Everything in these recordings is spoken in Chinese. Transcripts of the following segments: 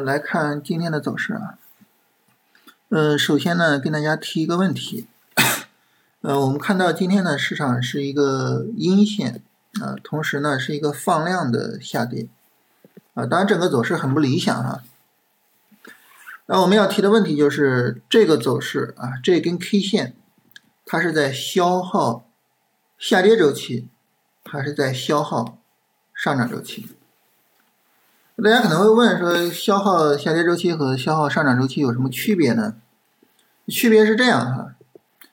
来看今天的走势啊。呃，首先呢，跟大家提一个问题。呃，我们看到今天的市场是一个阴线啊，同时呢是一个放量的下跌啊。当然，整个走势很不理想哈。那我们要提的问题就是这个走势啊，这根 K 线它是在消耗下跌周期，还是在消耗上涨周期？大家可能会问说，消耗下跌周期和消耗上涨周期有什么区别呢？区别是这样哈，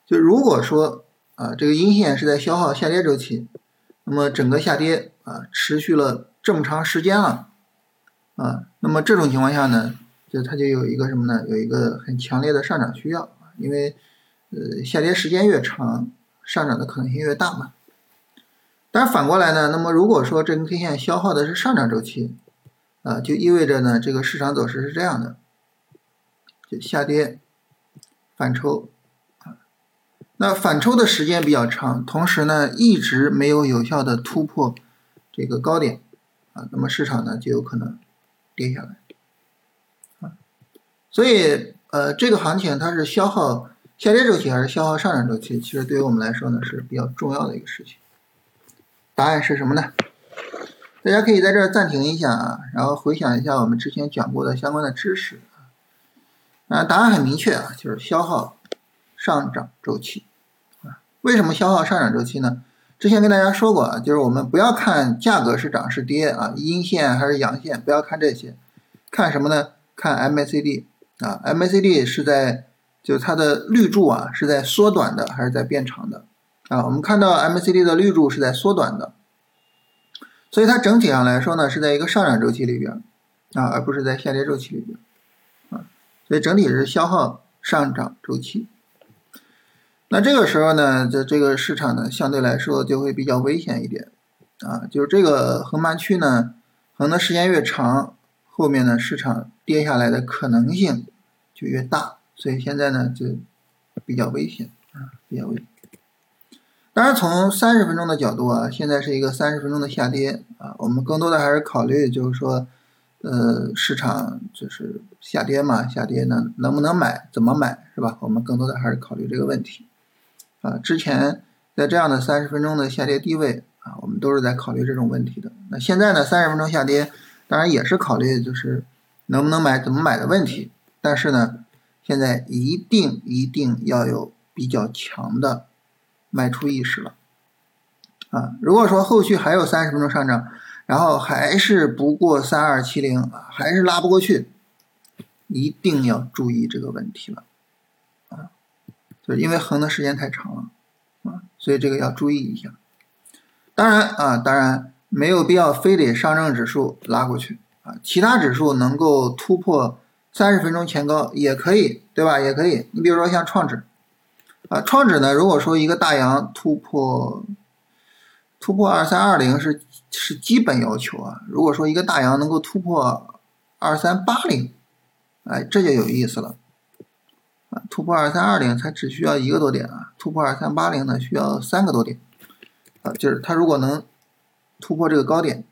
就如果说啊，这个阴线是在消耗下跌周期，那么整个下跌啊持续了这么长时间了啊，那么这种情况下呢，就它就有一个什么呢？有一个很强烈的上涨需要因为呃下跌时间越长，上涨的可能性越大嘛。但是反过来呢，那么如果说这根 K 线消耗的是上涨周期，啊，就意味着呢，这个市场走势是这样的，就下跌、反抽，啊，那反抽的时间比较长，同时呢，一直没有有效的突破这个高点，啊，那么市场呢就有可能跌下来，啊，所以呃，这个行情它是消耗下跌周期还是消耗上涨周期？其实对于我们来说呢是比较重要的一个事情。答案是什么呢？大家可以在这儿暂停一下啊，然后回想一下我们之前讲过的相关的知识啊。答案很明确啊，就是消耗上涨周期啊。为什么消耗上涨周期呢？之前跟大家说过啊，就是我们不要看价格是涨是跌啊，阴线还是阳线，不要看这些，看什么呢？看 MACD 啊，MACD 是在就是它的绿柱啊是在缩短的还是在变长的啊？我们看到 MACD 的绿柱是在缩短的。所以它整体上来说呢，是在一个上涨周期里边啊，而不是在下跌周期里边啊。所以整体是消耗上涨周期。那这个时候呢，这这个市场呢，相对来说就会比较危险一点啊。就是这个横盘区呢，横的时间越长，后面呢市场跌下来的可能性就越大。所以现在呢就比较危险啊，比较危险。当然，从三十分钟的角度啊，现在是一个三十分钟的下跌啊，我们更多的还是考虑就是说，呃，市场就是下跌嘛，下跌呢能不能买，怎么买，是吧？我们更多的还是考虑这个问题啊。之前在这样的三十分钟的下跌低位啊，我们都是在考虑这种问题的。那现在呢，三十分钟下跌，当然也是考虑就是能不能买，怎么买的问题。但是呢，现在一定一定要有比较强的。卖出意识了，啊，如果说后续还有三十分钟上涨，然后还是不过三二七零，还是拉不过去，一定要注意这个问题了，啊，就是因为横的时间太长了，啊，所以这个要注意一下。当然啊，当然没有必要非得上证指数拉过去啊，其他指数能够突破三十分钟前高也可以，对吧？也可以。你比如说像创指。啊，创指呢？如果说一个大阳突破突破二三二零是是基本要求啊。如果说一个大阳能够突破二三八零，哎，这就有意思了！突破二三二零才只需要一个多点啊，突破二三八零呢需要三个多点啊。就是它如果能突破这个高点，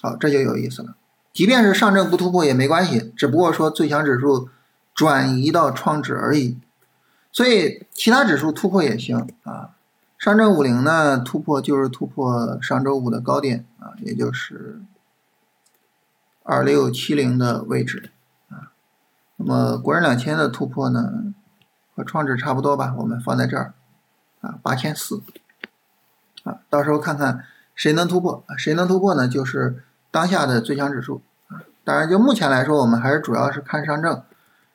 好，这就有意思了。即便是上证不突破也没关系，只不过说最强指数转移到创指而已。所以其他指数突破也行啊，上证五零呢突破就是突破上周五的高点啊，也就是二六七零的位置啊。那么国人两千的突破呢，和创指差不多吧，我们放在这儿啊，八千四啊，到时候看看谁能突破，谁能突破呢，就是当下的最强指数啊。当然，就目前来说，我们还是主要是看上证。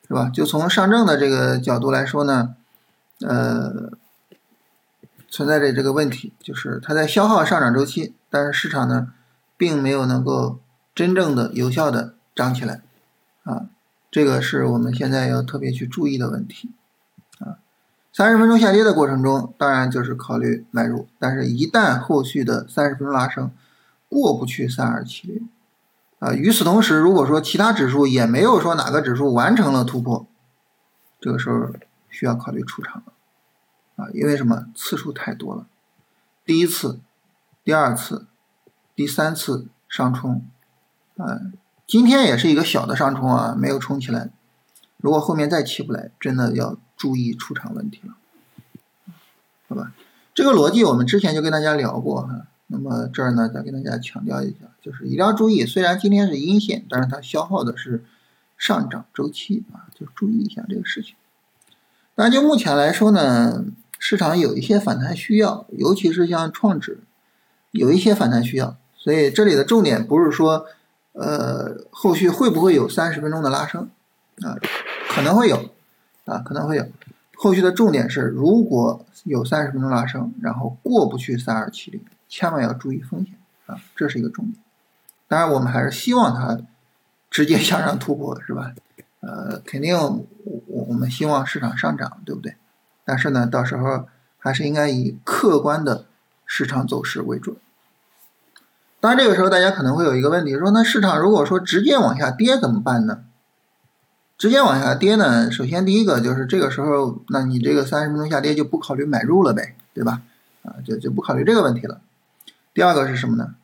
是吧？就从上证的这个角度来说呢，呃，存在着这个问题，就是它在消耗上涨周期，但是市场呢，并没有能够真正的有效的涨起来，啊，这个是我们现在要特别去注意的问题，啊，三十分钟下跌的过程中，当然就是考虑买入，但是一旦后续的三十分钟拉升过不去三二七零。啊，与此同时，如果说其他指数也没有说哪个指数完成了突破，这个时候需要考虑出场了，啊，因为什么？次数太多了，第一次、第二次、第三次上冲，啊，今天也是一个小的上冲啊，没有冲起来。如果后面再起不来，真的要注意出场问题了，好吧？这个逻辑我们之前就跟大家聊过哈。那么这儿呢，再跟大家强调一下，就是一定要注意，虽然今天是阴线，但是它消耗的是上涨周期啊，就注意一下这个事情。那就目前来说呢，市场有一些反弹需要，尤其是像创指，有一些反弹需要。所以这里的重点不是说，呃，后续会不会有三十分钟的拉升啊？可能会有啊，可能会有。后续的重点是，如果有三十分钟拉升，然后过不去三二七零。千万要注意风险啊，这是一个重点。当然，我们还是希望它直接向上突破，是吧？呃，肯定我我们希望市场上涨，对不对？但是呢，到时候还是应该以客观的市场走势为准。当然，这个时候大家可能会有一个问题，说那市场如果说直接往下跌怎么办呢？直接往下跌呢，首先第一个就是这个时候，那你这个三十分钟下跌就不考虑买入了呗，对吧？啊，就就不考虑这个问题了。第二个是什么呢？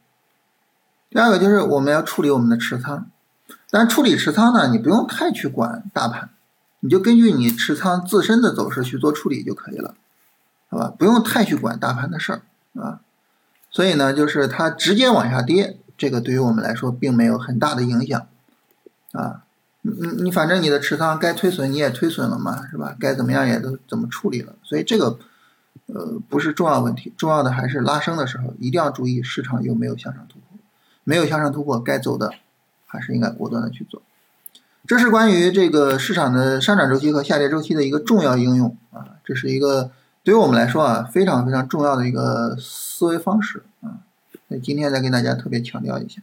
第二个就是我们要处理我们的持仓，但处理持仓呢，你不用太去管大盘，你就根据你持仓自身的走势去做处理就可以了，好吧？不用太去管大盘的事儿啊。所以呢，就是它直接往下跌，这个对于我们来说并没有很大的影响啊。你你你，反正你的持仓该推损你也推损了嘛，是吧？该怎么样也都怎么处理了，所以这个。呃，不是重要问题，重要的还是拉升的时候一定要注意市场有没有向上突破，没有向上突破，该走的还是应该果断的去做。这是关于这个市场的上涨周期和下跌周期的一个重要应用啊，这是一个对于我们来说啊非常非常重要的一个思维方式啊，所以今天再跟大家特别强调一下。